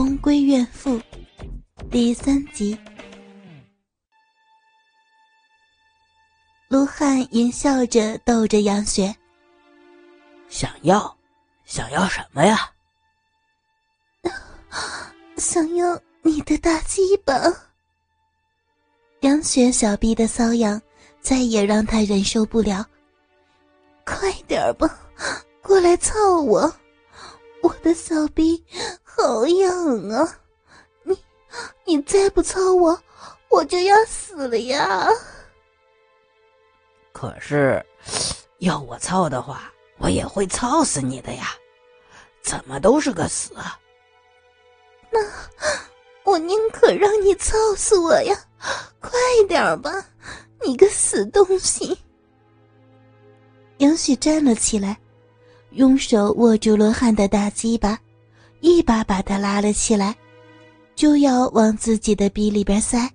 空闺怨妇》第三集。卢汉淫笑着逗着杨雪：“想要，想要什么呀？想要你的大鸡巴。”杨雪小臂的瘙痒再也让他忍受不了，快点吧，过来操我！我的小臂好痒啊！你，你再不操我，我就要死了呀！可是，要我操的话，我也会操死你的呀！怎么都是个死？那我宁可让你操死我呀！快点吧，你个死东西！杨雪站了起来。用手握住罗汉的大鸡巴，一把把他拉了起来，就要往自己的逼里边塞。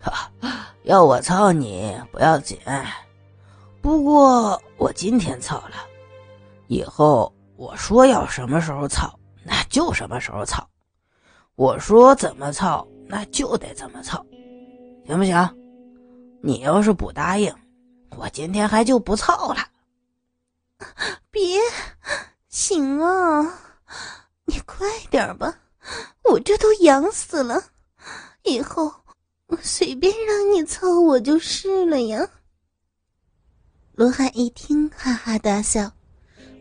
哈，要我操你不要紧，不过我今天操了，以后我说要什么时候操，那就什么时候操；我说怎么操，那就得怎么操，行不行？你要是不答应，我今天还就不操了。别，行啊，你快点吧，我这都痒死了。以后我随便让你操我就是了呀。罗汉一听，哈哈大笑，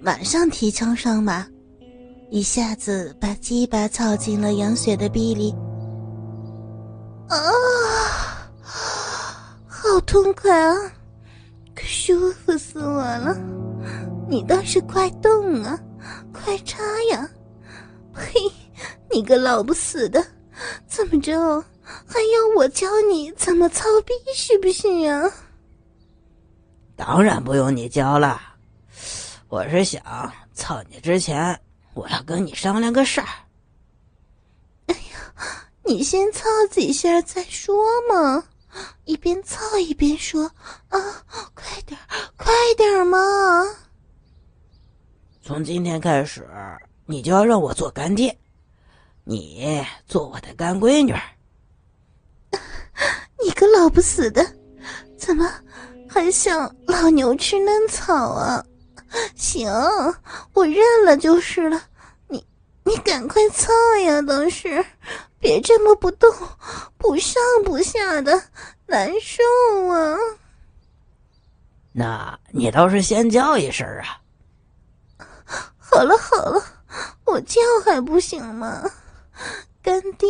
马上提枪上马，一下子把鸡巴操进了杨雪的臂里。啊，好痛快啊，可舒服死我了。你倒是快动啊，快插呀！呸！你个老不死的，怎么着还要我教你怎么操逼是不是呀？当然不用你教了，我是想操你之前，我要跟你商量个事儿。哎呀，你先操几下再说嘛，一边操一边说啊，快点，快点嘛！从今天开始，你就要让我做干爹，你做我的干闺女。你个老不死的，怎么还想老牛吃嫩草啊？行，我认了就是了。你你赶快操呀，倒是别这么不动，不上不下的，难受啊。那你倒是先叫一声啊！好了好了，我叫还不行吗？干爹，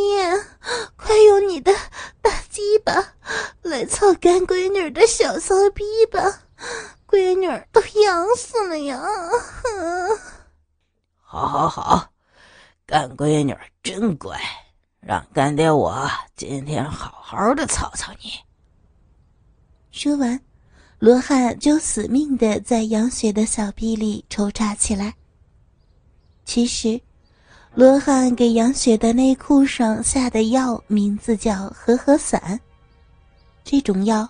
快用你的大鸡巴来操干闺女的小骚逼吧！闺女都痒死了呀！好好好，干闺女真乖，让干爹我今天好好的操操你。说完，罗汉就死命的在杨雪的小臂里抽插起来。其实，罗汉给杨雪的内裤上下的药名字叫“和合散”。这种药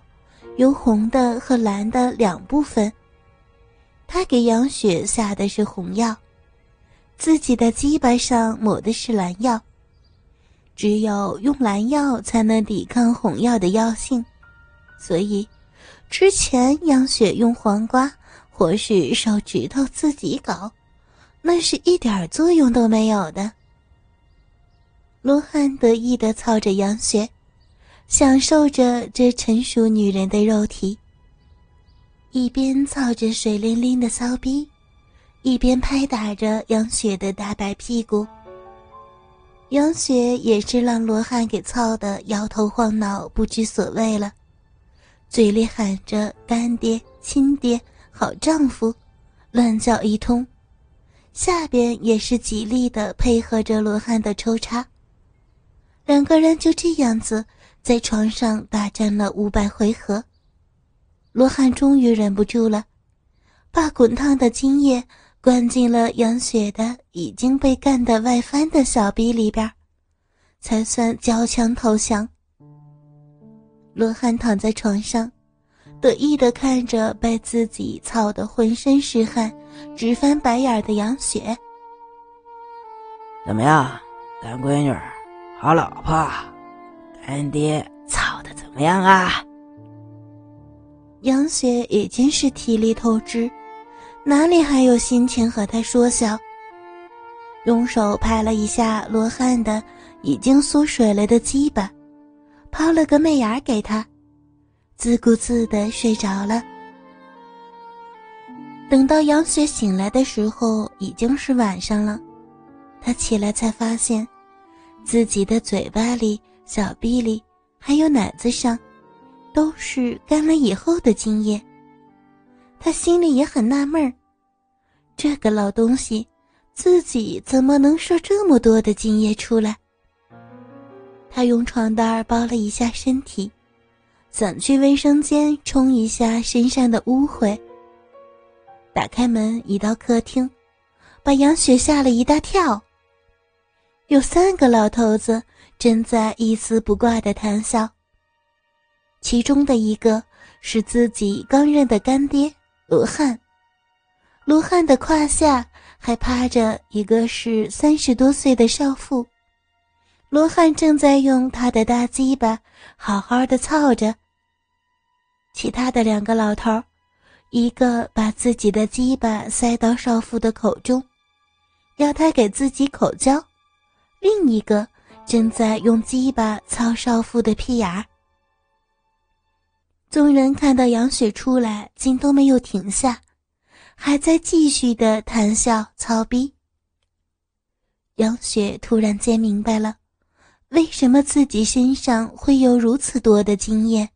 由红的和蓝的两部分。他给杨雪下的是红药，自己的鸡巴上抹的是蓝药。只有用蓝药才能抵抗红药的药性，所以之前杨雪用黄瓜或是手指头自己搞。那是一点作用都没有的。罗汉得意的操着杨雪，享受着这成熟女人的肉体。一边操着水灵灵的骚逼，一边拍打着杨雪的大白屁股。杨雪也是让罗汉给操的摇头晃脑、不知所谓了，嘴里喊着“干爹、亲爹、好丈夫”，乱叫一通。下边也是极力的配合着罗汉的抽插，两个人就这样子在床上大战了五百回合。罗汉终于忍不住了，把滚烫的精液灌进了杨雪的已经被干得外翻的小逼里边，才算交枪投降。罗汉躺在床上。得意的看着被自己操得浑身是汗、直翻白眼的杨雪。怎么样，干闺女，好老婆，干爹操的怎么样啊？杨雪已经是体力透支，哪里还有心情和他说笑？用手拍了一下罗汉的已经缩水了的鸡巴，抛了个媚眼给他，自顾自的睡着了。等到杨雪醒来的时候，已经是晚上了。她起来才发现，自己的嘴巴里、小臂里还有奶子上。都是干了以后的精液，他心里也很纳闷儿，这个老东西自己怎么能射这么多的精液出来？他用床单包了一下身体，想去卫生间冲一下身上的污秽。打开门，一到客厅，把杨雪吓了一大跳。有三个老头子正在一丝不挂的谈笑。其中的一个是自己刚认的干爹罗汉，罗汉的胯下还趴着一个是三十多岁的少妇，罗汉正在用他的大鸡巴好好的操着。其他的两个老头，一个把自己的鸡巴塞到少妇的口中，要他给自己口交，另一个正在用鸡巴操少妇的屁眼。众人看到杨雪出来，竟都没有停下，还在继续的谈笑操逼。杨雪突然间明白了，为什么自己身上会有如此多的经验，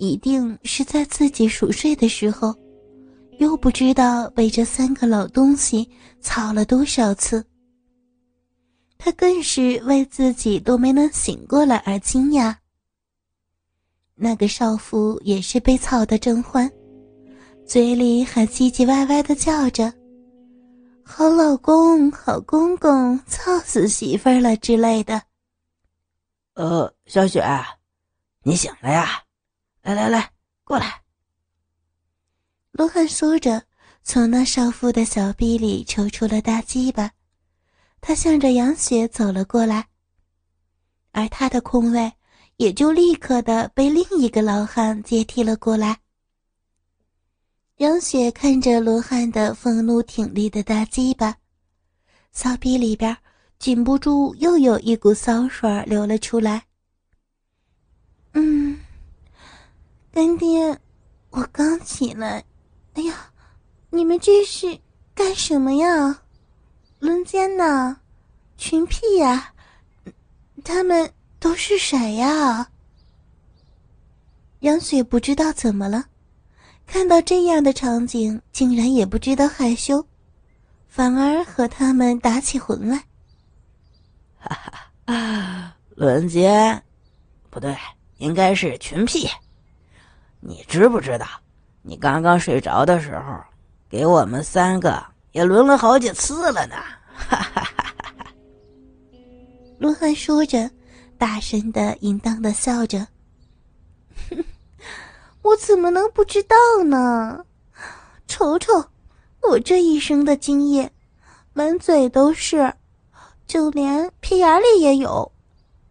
一定是在自己熟睡的时候，又不知道被这三个老东西操了多少次。他更是为自己都没能醒过来而惊讶。那个少妇也是被操得正欢，嘴里还唧唧歪歪的叫着：“好老公，好公公，操死媳妇了之类的。”呃，小雪，你醒了呀？来来来，过来。罗汉说着，从那少妇的小臂里抽出了大鸡巴，他向着杨雪走了过来，而他的空位。也就立刻的被另一个老汉接替了过来。杨雪看着罗汉的愤怒挺立的大鸡巴，骚逼里边禁不住又有一股骚水流了出来。干爹，我刚起来，哎呀，你们这是干什么呀？轮奸呢？群屁呀？他们。都是谁呀？杨雪不知道怎么了，看到这样的场景，竟然也不知道害羞，反而和他们打起魂来。哈哈，轮奸，不对，应该是群屁。你知不知道，你刚刚睡着的时候，给我们三个也轮了好几次了呢？哈哈哈哈哈！罗汉说着。大声的、淫荡的笑着，我怎么能不知道呢？瞅瞅，我这一生的经验，满嘴都是，就连屁眼里也有。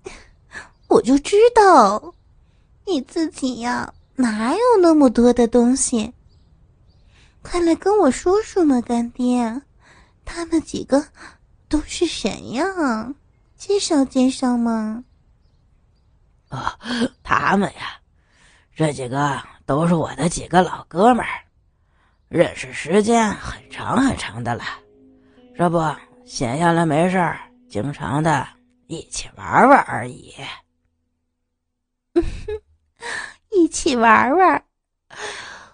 我就知道，你自己呀，哪有那么多的东西？快来跟我说说嘛，干爹，他们几个都是谁呀？介绍介绍嘛。啊，他们呀，这几个都是我的几个老哥们儿，认识时间很长很长的了。这不，闲下来没事儿，经常的一起玩玩而已。一起玩玩，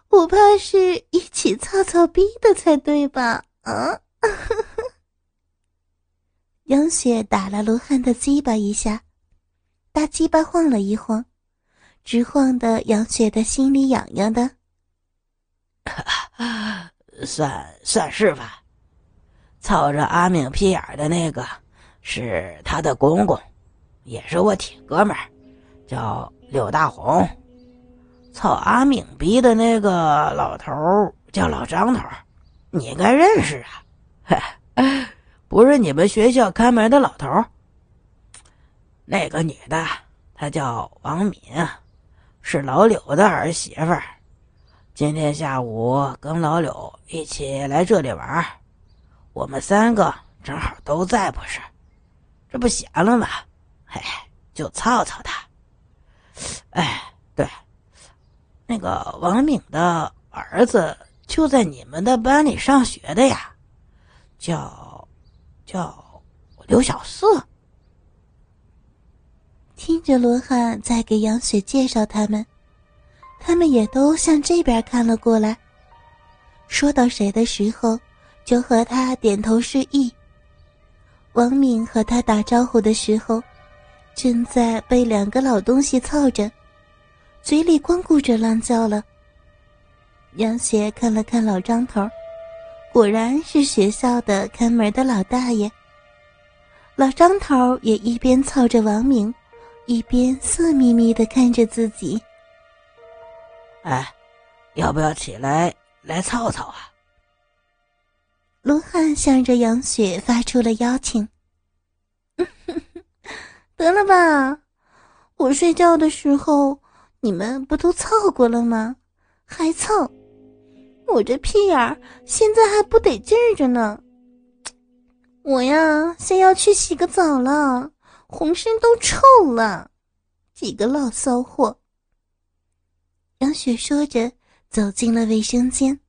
我怕是一起操操逼的才对吧？啊！杨雪打了罗汉的鸡巴一下。大鸡巴晃了一晃，直晃的杨雪的心里痒痒的。算算是吧，操着阿敏屁眼的那个是他的公公，也是我铁哥们儿，叫柳大红。操阿敏逼的那个老头叫老张头，你应该认识啊。不是你们学校看门的老头？那个女的，她叫王敏，是老柳的儿媳妇儿。今天下午跟老柳一起来这里玩，我们三个正好都在，不是？这不闲了吗？嘿，就操操他。哎，那个王敏的儿子就在你们的班里上学的呀，叫叫刘小四。听着罗汉在给杨雪介绍他们，他们也都向这边看了过来。说到谁的时候，就和他点头示意。王敏和他打招呼的时候，正在被两个老东西操着，嘴里光顾着乱叫了。杨雪看了看老张头，果然是学校的看门的老大爷。老张头也一边操着王明。一边色眯眯的看着自己。哎，要不要起来来操操啊？罗汉向着杨雪发出了邀请。得了吧，我睡觉的时候你们不都凑过了吗？还凑？我这屁眼儿现在还不得劲儿着呢。我呀，先要去洗个澡了。浑身都臭了，几个老骚货。杨雪说着，走进了卫生间。